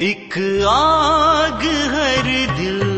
एक आग हर दिल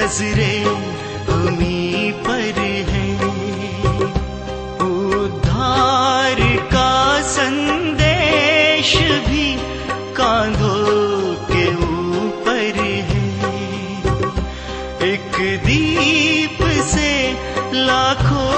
नजरे हमी पर है। उद्धार का संदेश भी कांधों के ऊपर है। एक दीप से लाखों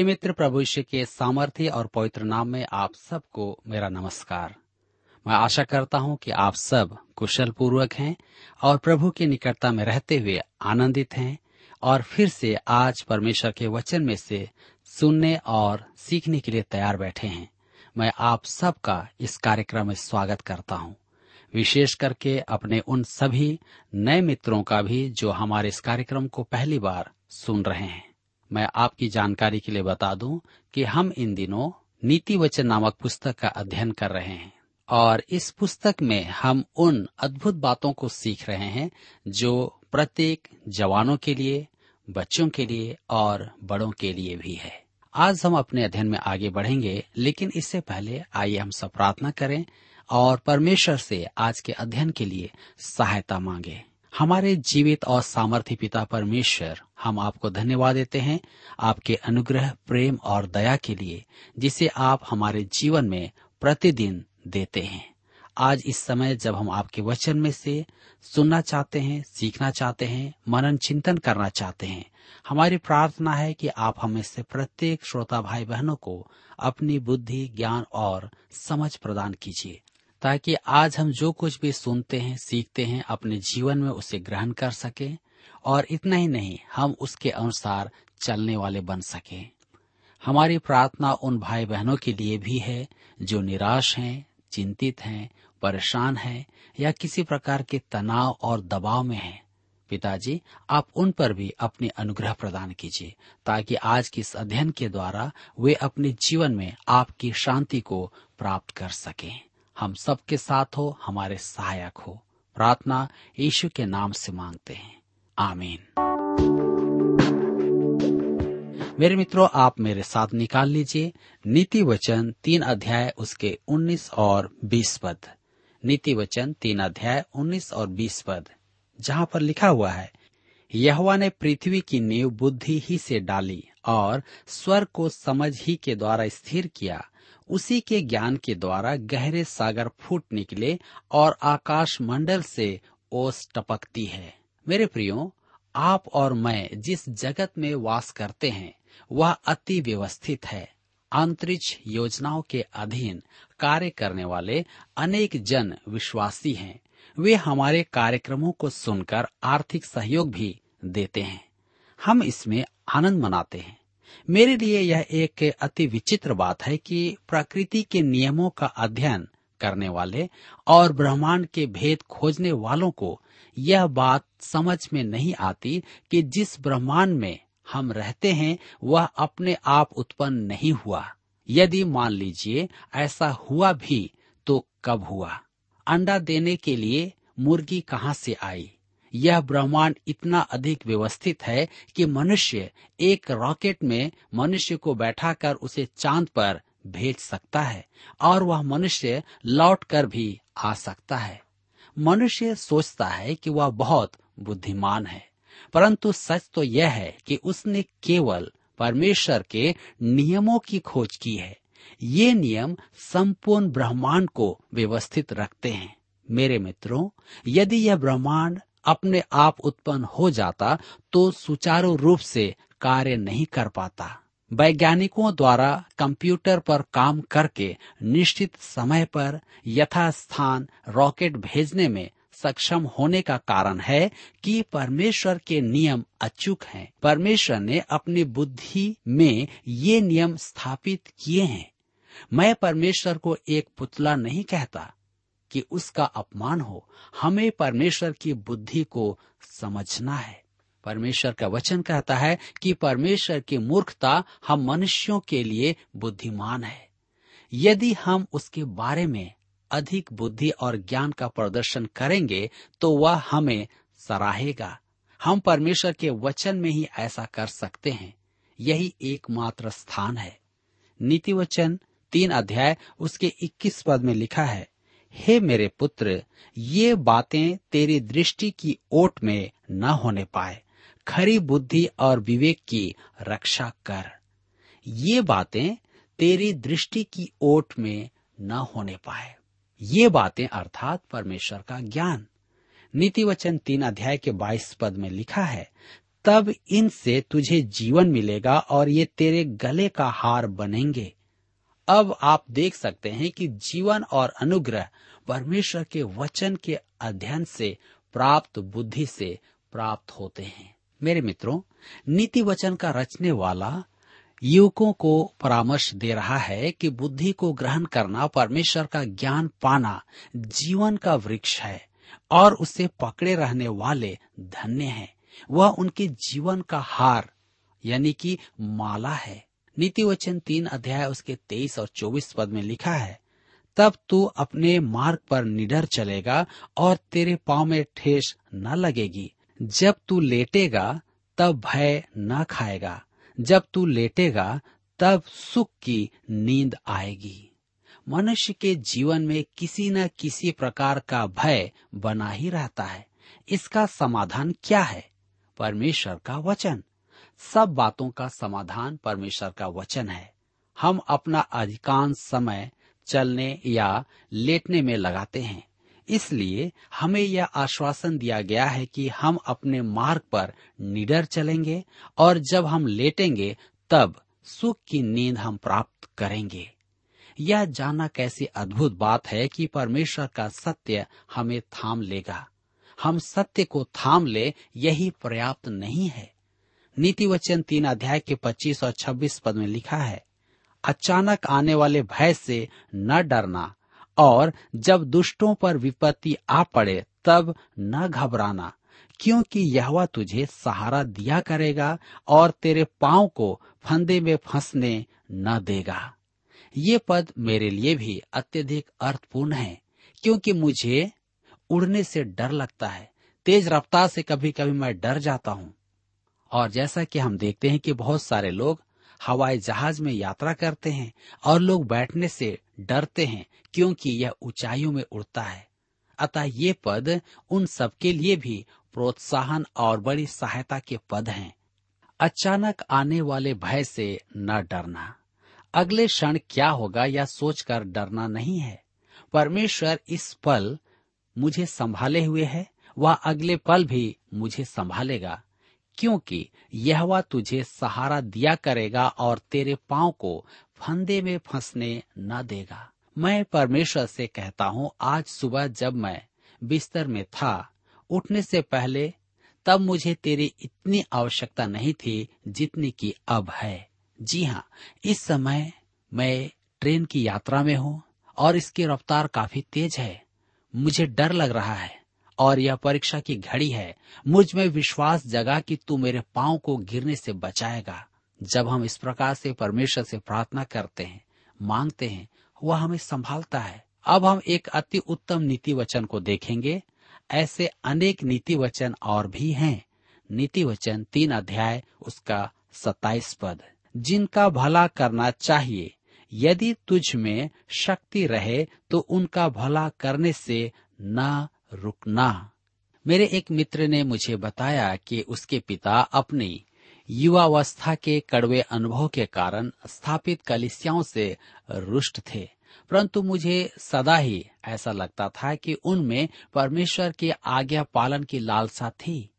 प्रिय मित्र प्रभु यीशु के सामर्थ्य और पवित्र नाम में आप सबको मेरा नमस्कार। मैं आशा करता हूँ कि आप सब कुशल पूर्वक हैं और प्रभु की निकटता में रहते हुए आनंदित हैं और फिर से आज परमेश्वर के वचन में से सुनने और सीखने के लिए तैयार बैठे हैं। मैं आप सबका इस कार्यक्रम में स्वागत करता हूँ। विशेष करके अपने उन सभी नए मित्रों का भी जो हमारे इस कार्यक्रम को पहली बार सुन रहे हैं। मैं आपकी जानकारी के लिए बता दूँ कि हम इन दिनों नीति वचन नामक पुस्तक का अध्ययन कर रहे हैं और इस पुस्तक में हम उन अद्भुत बातों को सीख रहे हैं जो प्रत्येक जवानों के लिए, बच्चों के लिए और बड़ों के लिए भी है। आज हम अपने अध्ययन में आगे बढ़ेंगे, लेकिन इससे पहले आइए हम सब प्रार्थना करें और परमेश्वर से आज के अध्ययन के लिए सहायता मांगे। हमारे जीवित और सामर्थ्य पिता परमेश्वर, हम आपको धन्यवाद देते हैं, आपके अनुग्रह, प्रेम और दया के लिए, जिसे आप हमारे जीवन में प्रतिदिन देते हैं। आज इस समय जब हम आपके वचन में से सुनना चाहते हैं, सीखना चाहते हैं, मनन चिंतन करना चाहते हैं, हमारी प्रार्थना है कि आप हमें से प्रत्येक श्रोता भाई बहनों को अपनी बुद्धि, ज्ञान और समझ प्रदान कीजिए। ताकि आज हम जो कुछ भी सुनते हैं सीखते हैं अपने जीवन में उसे ग्रहण कर सकें और इतना ही नहीं हम उसके अनुसार चलने वाले बन सके हमारी प्रार्थना उन भाई बहनों के लिए भी है जो निराश हैं, चिंतित हैं, परेशान हैं या किसी प्रकार के तनाव और दबाव में हैं। पिताजी आप उन पर भी अपने अनुग्रह प्रदान कीजिए ताकि आज के इस अध्ययन के द्वारा वे अपने जीवन में आपकी शांति को प्राप्त कर सकें हम सबके साथ हो, हमारे सहायक हो। प्रार्थना यीशु के नाम से मांगते हैं। आमीन। मेरे मित्रों, आप मेरे साथ निकाल लीजिए। नीति वचन तीन अध्याय उसके उन्नीस और बीस पद। नीति वचन तीन अध्याय उन्नीस और बीस पद, जहाँ पर लिखा हुआ है, यहोवा ने पृथ्वी की नींव बुद्धि ही से डाली और स्वर को समझ ही के द्वारा स्थिर किया। उसी के ज्ञान के द्वारा गहरे सागर फूट निकले और आकाश मंडल से ओस टपकती है। मेरे प्रियो, आप और मैं जिस जगत में वास करते हैं, वह अति व्यवस्थित है। अंतरिक्ष योजनाओं के अधीन कार्य करने वाले अनेक जन विश्वासी हैं। वे हमारे कार्यक्रमों को सुनकर आर्थिक सहयोग भी देते हैं। हम इसमें आनंद मनाते हैं। मेरे लिए यह एक अति विचित्र बात है कि प्रकृति के नियमों का अध्ययन करने वाले और ब्रह्मांड के भेद खोजने वालों को यह बात समझ में नहीं आती कि जिस ब्रह्मांड में हम रहते हैं, वह अपने आप उत्पन्न नहीं हुआ। यदि मान लीजिए, ऐसा हुआ भी तो कब हुआ? अंडा देने के लिए मुर्गी कहाँ से आई? यह ब्रह्मांड इतना अधिक व्यवस्थित है कि मनुष्य एक रॉकेट में मनुष्य को बैठाकर उसे चाँद पर भेज सकता है और वह मनुष्य लौट कर भी आ सकता है। मनुष्य सोचता है कि वह बहुत बुद्धिमान है, परंतु सच तो यह है कि उसने केवल परमेश्वर के नियमों की खोज की है। ये नियम संपूर्ण ब्रह्मांड को व्यवस्थित रखते हैं। मेरे मित्रों, यदि यह ब्रह्मांड अपने आप उत्पन्न हो जाता तो सुचारू रूप से कार्य नहीं कर पाता। वैज्ञानिकों द्वारा कंप्यूटर पर काम करके निश्चित समय पर यथास्थान रॉकेट भेजने में सक्षम होने का कारण है कि परमेश्वर के नियम अचूक हैं। परमेश्वर ने अपनी बुद्धि में ये नियम स्थापित किए हैं। मैं परमेश्वर को एक पुतला नहीं कहता कि उसका अपमान हो, हमें परमेश्वर की बुद्धि को समझना है। परमेश्वर का वचन कहता है कि परमेश्वर की मूर्खता हम मनुष्यों के लिए बुद्धिमान है। यदि हम उसके बारे में अधिक बुद्धि और ज्ञान का प्रदर्शन करेंगे तो वह हमें सराहेगा। हम परमेश्वर के वचन में ही ऐसा कर सकते हैं। यही एकमात्र स्थान है। नीति वचन तीन अध्याय, उसके 21 पद में लिखा है हे मेरे पुत्र, ये बातें तेरी दृष्टि की ओट में न होने पाए। खरी बुद्धि और विवेक की रक्षा कर। ये बातें तेरी दृष्टि की ओट में न होने पाए। ये बातें अर्थात परमेश्वर का ज्ञान। नीति वचन तीन अध्याय के बाईस पद में लिखा है, तब इनसे तुझे जीवन मिलेगा और ये तेरे गले का हार बनेंगे। अब आप देख सकते हैं कि जीवन और अनुग्रह परमेश्वर के वचन के अध्ययन से प्राप्त बुद्धि से प्राप्त होते हैं। मेरे मित्रों, नीति वचन का रचने वाला युवकों को परामर्श दे रहा है कि बुद्धि को ग्रहण करना परमेश्वर का ज्ञान पाना जीवन का वृक्ष है और उसे पकड़े रहने वाले धन्य हैं। वह उनके जीवन का हार, यानी कि माला है। नीति वचन तीन अध्याय उसके तेईस और चौबीस पद में लिखा है, तब तू अपने मार्ग पर निडर चलेगा और तेरे पाँव में ठेस न लगेगी। जब तू लेटेगा, तब भय न खाएगा। जब तू लेटेगा, तब सुख की नींद आएगी। मनुष्य के जीवन में किसी न किसी प्रकार का भय बना ही रहता है। इसका समाधान क्या है? परमेश्वर का वचन। सब बातों का समाधान परमेश्वर का वचन है। हम अपना अधिकांश समय चलने या लेटने में लगाते हैं। इसलिए हमें यह आश्वासन दिया गया है कि हम अपने मार्ग पर निडर चलेंगे और जब हम लेटेंगे, तब सुख की नींद हम प्राप्त करेंगे। यह जानना कैसी अद्भुत बात है कि परमेश्वर का सत्य हमें थाम लेगा। हम सत्य को थाम ले, यही पर्याप्त नहीं है। नीति वचन तीन अध्याय के 25 और 26 पद में लिखा है, अचानक आने वाले भय से न डरना, और जब दुष्टों पर विपत्ति आ पड़े तब न घबराना, क्योंकि यहवा तुझे सहारा दिया करेगा और तेरे पाँव को फंदे में फंसने न देगा। ये पद मेरे लिए भी अत्यधिक अर्थपूर्ण है, क्योंकि मुझे उड़ने से डर लगता है, तेज रफ्तार से कभी कभी मैं डर जाता हूँ। और जैसा कि हम देखते हैं कि बहुत सारे लोग हवाई जहाज़ में यात्रा करते हैं और लोग बैठने से डरते हैं क्योंकि यह ऊंचाइयों में उड़ता है। अतः ये पद उन सबके लिए भी प्रोत्साहन और बड़ी सहायता के पद हैं। अचानक आने वाले भय से न डरना। अगले क्षण क्या होगा यह सोचकर डरना नहीं है। परमेश्वर इस पल मुझे संभाले हुए है, वह अगले पल भी मुझे संभालेगा। क्योंकि यह तुझे सहारा दिया करेगा और तेरे पाँव को फंदे में फंसने न देगा। मैं परमेश्वर से कहता हूँ, आज सुबह जब मैं बिस्तर में था, उठने से पहले तब मुझे तेरी इतनी आवश्यकता नहीं थी जितनी की अब है। जी हाँ इस समय मैं ट्रेन की यात्रा में हूँ और इसकी रफ्तार काफ़ी तेज है। मुझे डर लग रहा है। और यह परीक्षा की घड़ी है। मुझमें विश्वास जगा कि तू मेरे पाँव को गिरने से बचाएगा। जब हम इस प्रकार से परमेश्वर से प्रार्थना करते हैं, मांगते हैं, वह हमें संभालता है। अब हम एक अति उत्तम नीति वचन को देखेंगे। ऐसे अनेक नीति वचन और भी हैं। नीति वचन तीन अध्याय, उसका सताइस पद। जिनका भला करना चाहिए, यदि तुझ में शक्ति रहे तो उनका भला करने से न रुकना। मेरे एक मित्र ने मुझे बताया कि उसके पिता अपनी युवावस्था के कड़वे अनुभव के कारण स्थापित कलिसियाओं से रुष्ट थे, परंतु मुझे सदा ही ऐसा लगता था कि उनमें परमेश्वर के आज्ञा पालन की लालसा थी।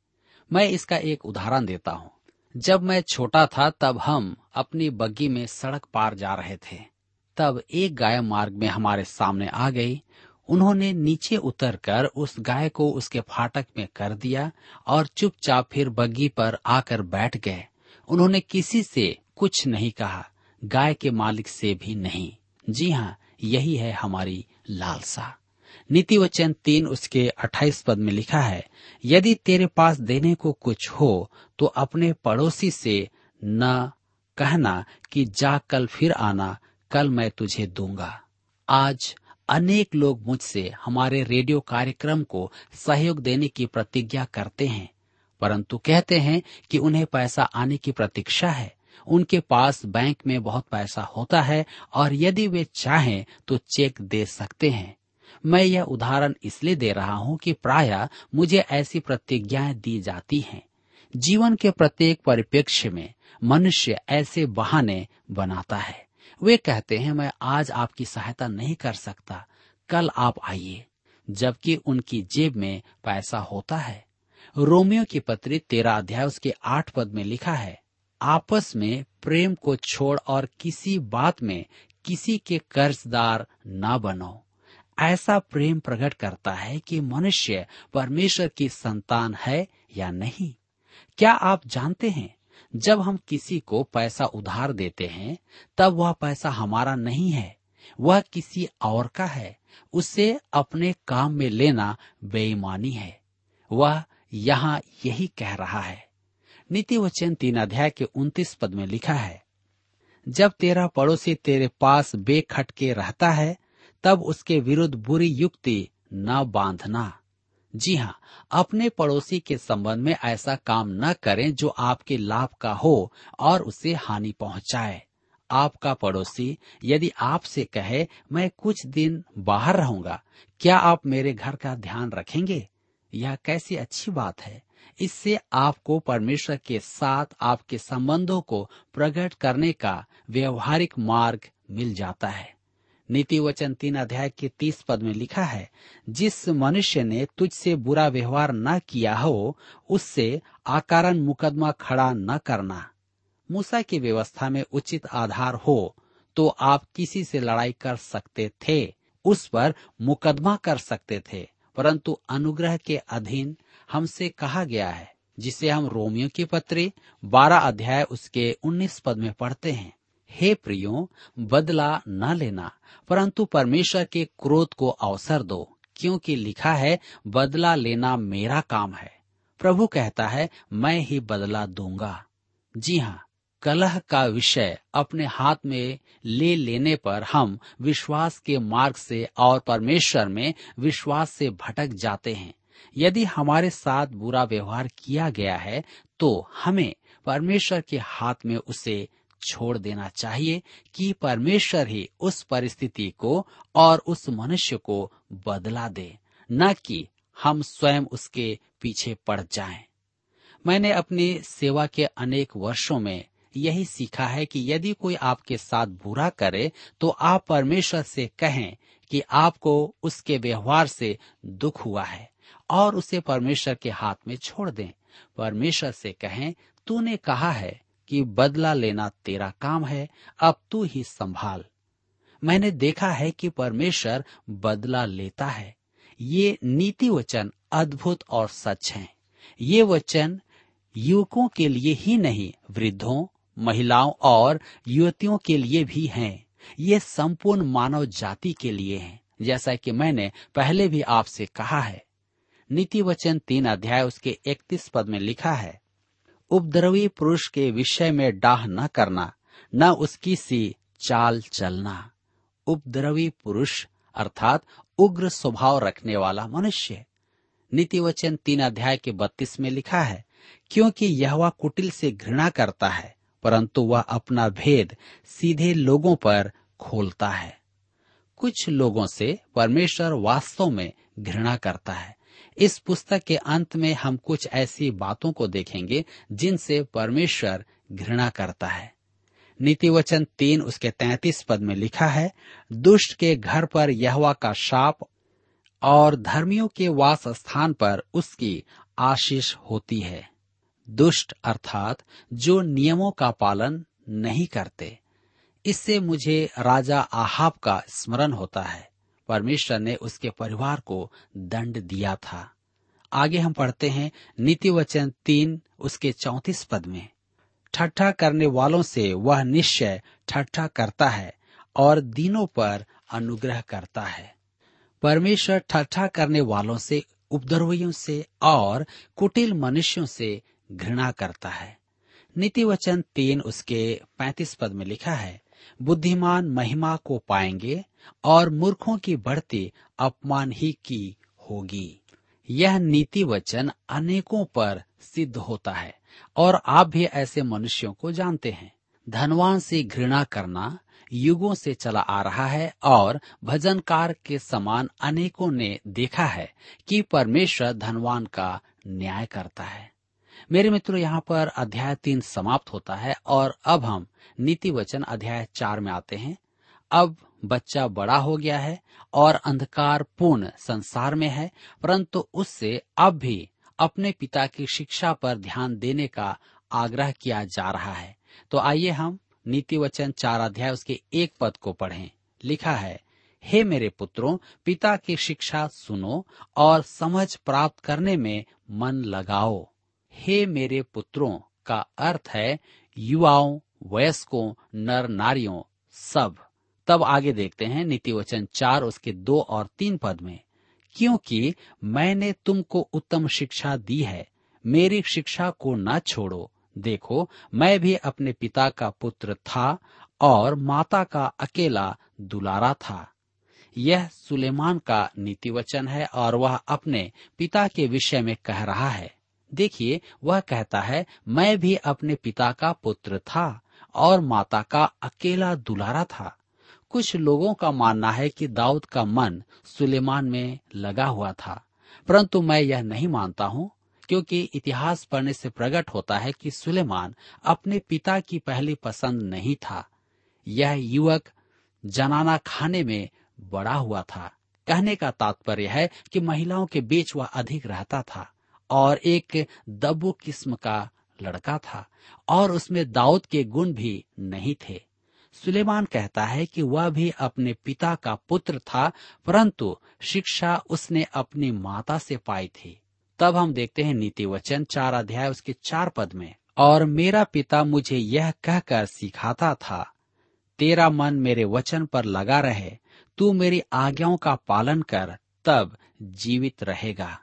मैं इसका एक उदाहरण देता हूँ। जब मैं छोटा था, तब हम अपनी बग्गी में सड़क पार जा रहे थे। तब एक गाय मार्ग में हमारे सामने आ गई। उन्होंने नीचे उतरकर उस गाय को उसके फाटक में कर दिया और चुपचाप फिर बग्गी पर आकर बैठ गए। उन्होंने किसी से कुछ नहीं कहा। गाय के मालिक से भी नहीं। जी हाँ यही है हमारी लालसा। नीति वचन तीन उसके अट्ठाईस पद में लिखा है, यदि तेरे पास देने को कुछ हो तो अपने पड़ोसी से न कहना कि जा कल फिर आना, कल मैं तुझे दूँगा। आज अनेक लोग मुझसे हमारे रेडियो कार्यक्रम को सहयोग देने की प्रतिज्ञा करते हैं, परंतु कहते हैं कि उन्हें पैसा आने की प्रतीक्षा है। उनके पास बैंक में बहुत पैसा होता है और यदि वे चाहें तो चेक दे सकते हैं। मैं यह उदाहरण इसलिए दे रहा हूँ कि प्राय मुझे ऐसी प्रतिज्ञाएँ दी जाती हैं। जीवन के प्रत्येक परिप्रेक्ष्य में मनुष्य ऐसे बहाने बनाता है। वे कहते हैं, मैं आज आपकी सहायता नहीं कर सकता। कल आप आइए, जबकि उनकी जेब में पैसा होता है। रोमियो की पत्री तेरा अध्याय उसके आठ पद में लिखा है, आपस में प्रेम को छोड़ और किसी बात में किसी के कर्जदार न बनो। ऐसा प्रेम प्रकट करता है कि मनुष्य परमेश्वर की संतान है या नहीं। क्या आप जानते हैं जब हम किसी को पैसा उधार देते हैं, तब वह पैसा हमारा नहीं है। वह किसी और का है। उसे अपने काम में लेना बेईमानी है। वह यहाँ यही कह रहा है। नीति वचन तीन अध्याय के उन्तीस पद में लिखा है, जब तेरा पड़ोसी तेरे पास बेखटके रहता है, तब उसके विरुद्ध बुरी युक्ति न बांधना। जी हाँ अपने पड़ोसी के संबंध में ऐसा काम न करें जो आपके लाभ का हो और उसे हानि पहुँचाए। आपका पड़ोसी यदि आपसे कहे, मैं कुछ दिन बाहर रहूँगा, क्या आप मेरे घर का ध्यान रखेंगे? यह कैसी अच्छी बात है। इससे आपको परमेश्वर के साथ आपके संबंधों को प्रकट करने का व्यवहारिक मार्ग मिल जाता है। नीति वचन तीन अध्याय के तीस पद में लिखा है, जिस मनुष्य ने तुझसे बुरा व्यवहार न किया हो, उससे आकारण मुकदमा खड़ा न करना। मूसा की व्यवस्था में उचित आधार हो तो आप किसी से लड़ाई कर सकते थे, उस पर मुकदमा कर सकते थे, परंतु अनुग्रह के अधीन हमसे कहा गया है, जिसे हम रोमियो की पत्री बारह अध्याय उसके उन्नीस पद में पढ़ते हैं। हे प्रियो, बदला न लेना, परंतु परमेश्वर के क्रोध को अवसर दो, क्योंकि लिखा है, बदला लेना मेरा काम है। प्रभु कहता है, मैं ही बदला दूँगा। जी हाँ कलह का विषय अपने हाथ में ले लेने पर हम विश्वास के मार्ग से और परमेश्वर में विश्वास से भटक जाते हैं। यदि हमारे साथ बुरा व्यवहार किया गया है तो हमें परमेश्वर के हाथ में उसे छोड़ देना चाहिए कि परमेश्वर ही उस परिस्थिति को और उस मनुष्य को बदला दे, न कि हम स्वयं उसके पीछे पड़ जाएँ। मैंने अपनी सेवा के अनेक वर्षों में यही सीखा है कि यदि कोई आपके साथ बुरा करे तो आप परमेश्वर से कहें कि आपको उसके व्यवहार से दुख हुआ है और उसे परमेश्वर के हाथ में छोड़ दें परमेश्वर से कहें, तूने कहा है कि बदला लेना तेरा काम है, अब तू ही संभाल मैंने देखा है कि परमेश्वर बदला लेता है ये नीति वचन अद्भुत और सच हैं। ये वचन युवकों के लिए ही नहीं, वृद्धों, महिलाओं और युवतियों के लिए भी हैं। ये संपूर्ण मानव जाति के लिए हैं जैसा कि मैंने पहले भी आपसे कहा है नीति वचन तीन अध्याय उसके इकतीस पद में लिखा है उपद्रवी पुरुष के विषय में डाह न करना, न उसकी सी चाल चलना। उपद्रवी पुरुष अर्थात उग्र स्वभाव रखने वाला मनुष्य। नीति वचन तीन अध्याय के बत्तीस में लिखा है, क्योंकि यह वह कुटिल से घृणा करता है, परंतु वह अपना भेद सीधे लोगों पर खोलता है। कुछ लोगों से परमेश्वर वास्तव में घृणा करता है इस पुस्तक के अंत में हम कुछ ऐसी बातों को देखेंगे जिनसे परमेश्वर घृणा करता है। नीति वचन तीन उसके तैतीस पद में लिखा है, दुष्ट के घर पर यहवा का शाप और धर्मियों के वास स्थान पर उसकी आशीष होती है। दुष्ट अर्थात जो नियमों का पालन नहीं करते, इससे मुझे राजा आहाब का स्मरण होता है। परमेश्वर ने उसके परिवार को दंड दिया था। आगे हम पढ़ते हैं नीति वचन तीन, उसके चौतीस पद में। ठट्ठा करने वालों से वह निश्चय ठट्ठा करता है और दिनों पर अनुग्रह करता है। परमेश्वर ठट्ठा करने वालों से, उपद्रवियों से और कुटिल मनुष्यों से घृणा करता है। नीति वचन तीन, उसके पैतीस पद में लिखा है बुद्धिमान महिमा को पाएँगे और मूर्खों की बढ़ती अपमान ही की होगी। यह नीति वचन अनेकों पर सिद्ध होता है और आप भी ऐसे मनुष्यों को जानते हैं। धनवान से घृणा करना युगों से चला आ रहा है और भजनकार के समान अनेकों ने देखा है कि परमेश्वर धनवान का न्याय करता है। मेरे मित्रों, यहाँ पर अध्याय तीन समाप्त होता है और अब हम नीति वचन अध्याय चार में आते हैं। अब बच्चा बड़ा हो गया है और अंधकार पूर्ण संसार में है, परंतु उससे अब भी अपने पिता की शिक्षा पर ध्यान देने का आग्रह किया जा रहा है। तो आइए हम नीति वचन चार अध्याय उसके एक पद को पढ़ें। लिखा है, हे मेरे पुत्रों, पिता की शिक्षा सुनो और समझ प्राप्त करने में मन लगाओ। हे मेरे पुत्रों का अर्थ है, युवाओं, वयस्कों, नर नारियों, सब। तब आगे देखते हैं नीति वचन चार, उसके दो और तीन पद में। क्योंकि मैंने तुमको उत्तम शिक्षा दी है, मेरी शिक्षा को न छोड़ो। देखो, मैं भी अपने पिता का पुत्र था और माता का अकेला दुलारा था। यह सुलेमान का नीति वचन है और वह अपने पिता के विषय में कह रहा है। देखिए, वह कहता है, मैं भी अपने पिता का पुत्र था और माता का अकेला दुलारा था। कुछ लोगों का मानना है कि दाऊद का मन सुलेमान में लगा हुआ था, परंतु मैं यह नहीं मानता हूँ, क्योंकि इतिहास पढ़ने से प्रकट होता है कि सुलेमान अपने पिता की पहली पसंद नहीं था। यह युवक जनाना खाने में बड़ा हुआ था। कहने का तात्पर्य है कि महिलाओं के बीच वह अधिक रहता था। और एक दबू किस्म का लड़का था और उसमें दाऊद के गुण भी नहीं थे। सुलेमान कहता है कि वह भी अपने पिता का पुत्र था, परंतु शिक्षा उसने अपनी माता से पाई थी। तब हम देखते हैं नीति वचन चार अध्याय उसके चार पद में। और मेरा पिता मुझे यह कहकर सिखाता था, तेरा मन मेरे वचन पर लगा रहे, तू मेरी आज्ञाओं का पालन कर, तब जीवित रहेगा।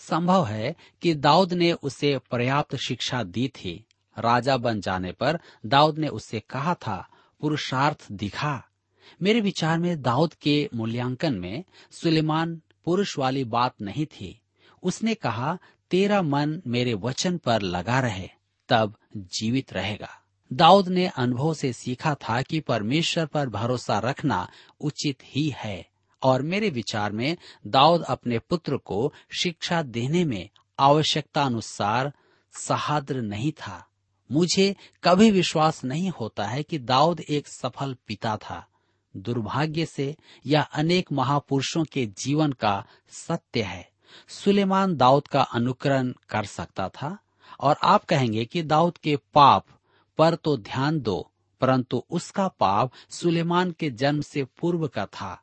संभव है कि दाऊद ने उसे पर्याप्त शिक्षा दी थी। राजा बन जाने पर दाऊद ने उससे कहा था, पुरुषार्थ दिखा। मेरे विचार में दाऊद के मूल्यांकन में सुलेमान पुरुष वाली बात नहीं थी। उसने कहा, तेरा मन मेरे वचन पर लगा रहे, तब जीवित रहेगा। दाऊद ने अनुभव से सीखा था कि परमेश्वर पर भरोसा रखना उचित ही है। और मेरे विचार में दाऊद अपने पुत्र को शिक्षा देने में आवश्यकता अनुसार सहाद्र नहीं था। मुझे कभी विश्वास नहीं होता है कि दाऊद एक सफल पिता था। दुर्भाग्य से यह अनेक महापुरुषों के जीवन का सत्य है। सुलेमान दाऊद का अनुकरण कर सकता था और आप कहेंगे कि दाऊद के पाप पर तो ध्यान दो, परंतु उसका पाप सुलेमान के जन्म से पूर्व का था।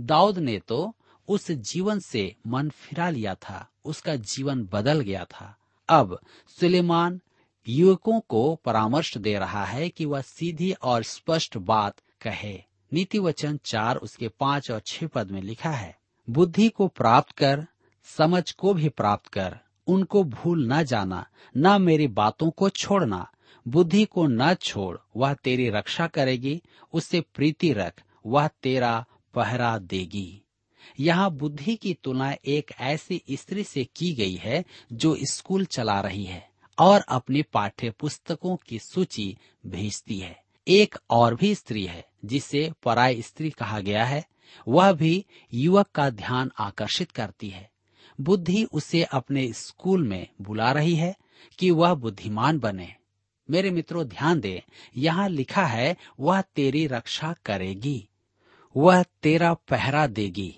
दाऊद ने तो उस जीवन से मन फिरा लिया था, उसका जीवन बदल गया था। अब सुलेमान युवकों को परामर्श दे रहा है कि वह सीधी और स्पष्ट बात कहे। नीति वचन चार उसके पाँच और छह पद में लिखा है, बुद्धि को प्राप्त कर, समझ को भी प्राप्त कर। उनको भूल न जाना, न मेरी बातों को छोड़ना। बुद्धि को न छोड़, वह तेरी रक्षा करेगी, उससे प्रीति रख, वह तेरा पहरा देगी। यहाँ बुद्धि की तुलना एक ऐसी स्त्री से की गई है जो स्कूल चला रही है और अपनी पाठ्य पुस्तकों की सूची भेजती है। एक और भी स्त्री है, जिसे पराय स्त्री कहा गया है, वह भी युवक का ध्यान आकर्षित करती है। बुद्धि उसे अपने स्कूल में बुला रही है कि वह बुद्धिमान बने। मेरे मित्रों, ध्यान दें, यहाँ लिखा है, वह तेरी रक्षा करेगी। वह तेरा पहरा देगी।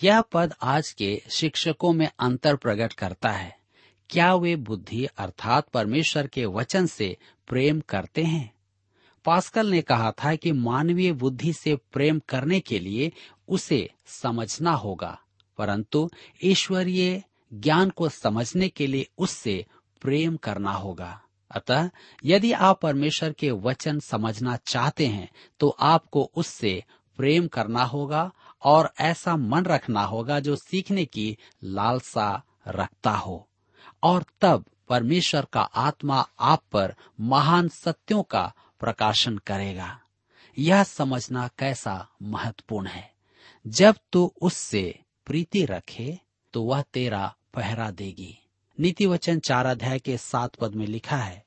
यह पद आज के शिक्षकों में अंतर प्रकट करता है। क्या वे बुद्धि अर्थात परमेश्वर के वचन से प्रेम करते हैं? पास्कल ने कहा था कि मानवीय बुद्धि से प्रेम करने के लिए उसे समझना होगा, परंतु ईश्वरीय ज्ञान को समझने के लिए उससे प्रेम करना होगा। अतः यदि आप परमेश्वर के वचन समझना चाहते हैं तो आपको उससे प्रेम करना होगा और ऐसा मन रखना होगा जो सीखने की लालसा रखता हो। और तब परमेश्वर का आत्मा आप पर महान सत्यों का प्रकाशन करेगा। यह समझना कैसा महत्वपूर्ण है। जब तू तो उससे प्रीति रखे तो वह तेरा पहरा देगी। नीति वचन चार अध्याय के सात पद में लिखा है,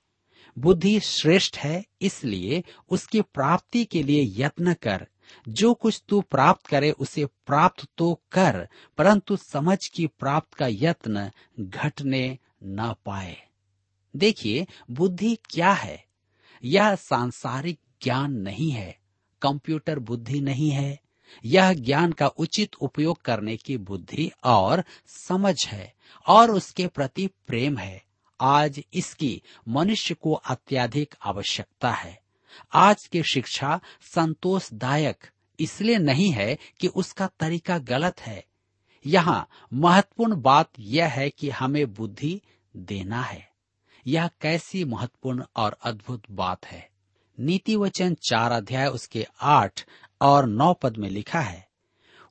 बुद्धि श्रेष्ठ है, इसलिए उसकी प्राप्ति के लिए यत्न कर जो कुछ तू प्राप्त करे उसे प्राप्त तो कर, परंतु समझ की प्राप्त का यत्न घटने न पाए। देखिए, बुद्धि क्या है? यह सांसारिक ज्ञान नहीं है, कंप्यूटर बुद्धि नहीं है। यह ज्ञान का उचित उपयोग करने की बुद्धि और समझ है, और उसके प्रति प्रेम है। आज इसकी मनुष्य को अत्याधिक आवश्यकता है। आज की शिक्षा संतोषदायक इसलिए नहीं है कि उसका तरीका गलत है। यहाँ महत्वपूर्ण बात यह है कि हमें बुद्धि देना है। यह कैसी महत्वपूर्ण और अद्भुत बात है। नीति वचन चार अध्याय उसके आठ और नौ पद में लिखा है,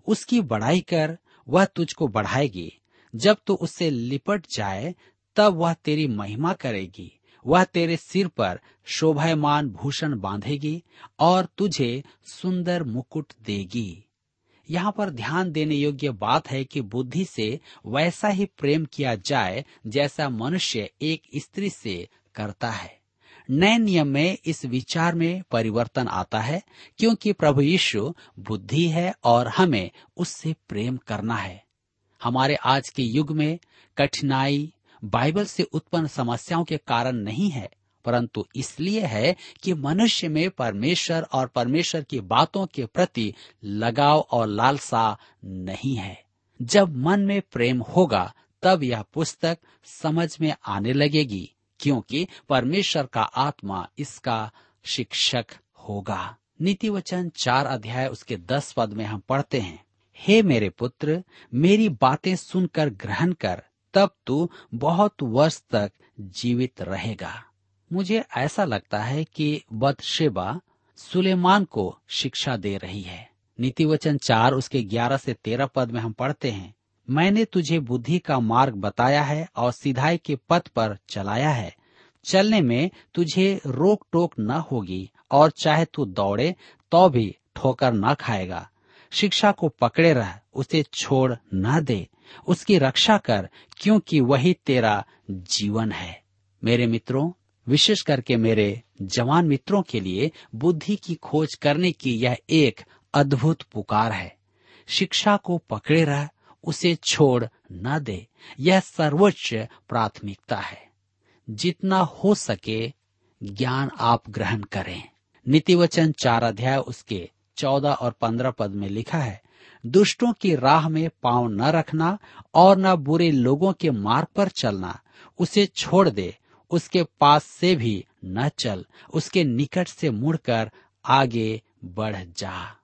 उसकी बढ़ाई कर वह तुझको बढ़ाएगी। जब तू उससे लिपट जाए, तब वह तेरी महिमा करेगी। वह तेरे सिर पर शोभायमान भूषण बांधेगी और तुझे सुंदर मुकुट देगी। यहाँ पर ध्यान देने योग्य बात है कि बुद्धि से वैसा ही प्रेम किया जाए जैसा मनुष्य एक स्त्री से करता है। नए नियम में इस विचार में परिवर्तन आता है क्योंकि प्रभु यीशु बुद्धि है और हमें उससे प्रेम करना है। हमारे आज के युग में कठिनाई बाइबल से उत्पन्न समस्याओं के कारण नहीं है, परंतु इसलिए है कि मनुष्य में परमेश्वर और परमेश्वर की बातों के प्रति लगाव और लालसा नहीं है। जब मन में प्रेम होगा, तब यह पुस्तक समझ में आने लगेगी, क्योंकि परमेश्वर का आत्मा इसका शिक्षक होगा। नीति वचन चार अध्याय, उसके दस पद में हम पढ़ते हैं, हे मेरे पुत्र, मेरी बातें सुनकर ग्रहण कर तब तू बहुत वर्ष तक जीवित रहेगा। मुझे ऐसा लगता है कि बदशेबा सुलेमान को शिक्षा दे रही है। नीति वचन चार उसके ग्यारह से तेरह पद में हम पढ़ते हैं। मैंने तुझे बुद्धि का मार्ग बताया है और सिधाई के पथ पर चलाया है। चलने में तुझे रोक टोक न होगी और चाहे तू दौड़े तो भी ठोकर न खाएगा। शिक्षा को पकड़े रह, उसे छोड़ न दे। उसकी रक्षा कर, क्योंकि वही तेरा जीवन है। मेरे मित्रों, विशेष करके मेरे जवान मित्रों के लिए बुद्धि की खोज करने की यह एक अद्भुत पुकार है। शिक्षा को पकड़े रह, उसे छोड़ न दे। यह सर्वोच्च प्राथमिकता है। जितना हो सके ज्ञान आप ग्रहण करें। नीति वचन चार अध्याय उसके चौदह और पंद्रह पद में लिखा है, दुष्टों की राह में पाँव न रखना और न बुरे लोगों के मार्ग पर चलना। उसे छोड़ दे, उसके पास से भी न चल, उसके निकट से मुड़कर आगे बढ़ जा।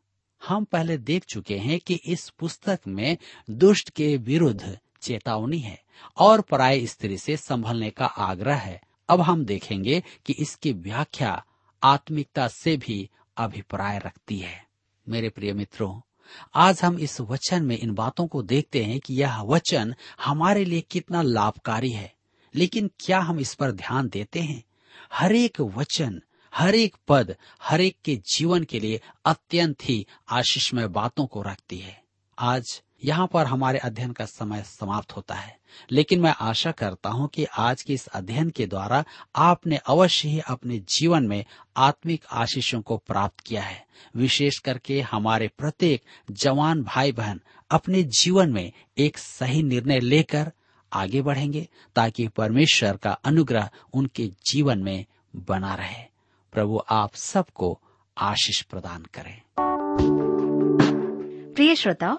हम पहले देख चुके हैं कि इस पुस्तक में दुष्ट के विरुद्ध चेतावनी है और पराय स्त्री से संभलने का आग्रह है। अब हम देखेंगे कि इसकी व्याख्या आत्मिकता से भी अभिप्राय रखती है। मेरे प्रिय मित्रों, आज हम इस वचन में इन बातों को देखते हैं कि यह वचन हमारे लिए कितना लाभकारी है। लेकिन क्या हम इस पर ध्यान देते हैं? हर एक वचन, हर एक पद, हर एक के जीवन के लिए अत्यंत ही आशीषमय बातों को रखती है। आज यहाँ पर हमारे अध्ययन का समय समाप्त होता है। लेकिन मैं आशा करता हूँ कि आज के इस अध्ययन के द्वारा आपने अवश्य ही अपने जीवन में आत्मिक आशीषों को प्राप्त किया है। विशेष करके हमारे प्रत्येक जवान भाई बहन अपने जीवन में एक सही निर्णय लेकर आगे बढ़ेंगे ताकि परमेश्वर का अनुग्रह उनके जीवन में बना रहे। प्रभु आप सबको आशीष प्रदान करें। प्रिय श्रोताओ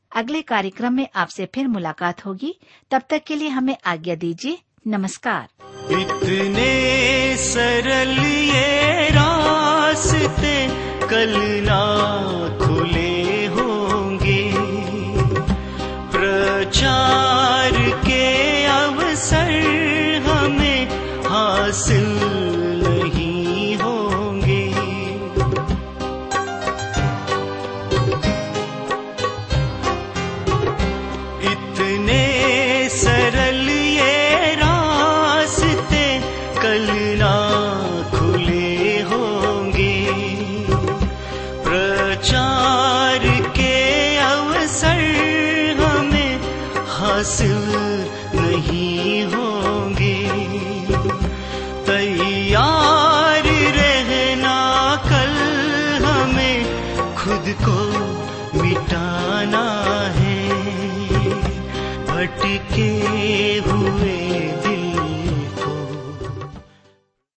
अगले कार्यक्रम में आपसे फिर मुलाकात होगी। तब तक के लिए हमें आज्ञा दीजिए। नमस्कार। इतने सरल ये रास्ते कल ना खुले होंगे। प्रचार के अवसर हमें हासिल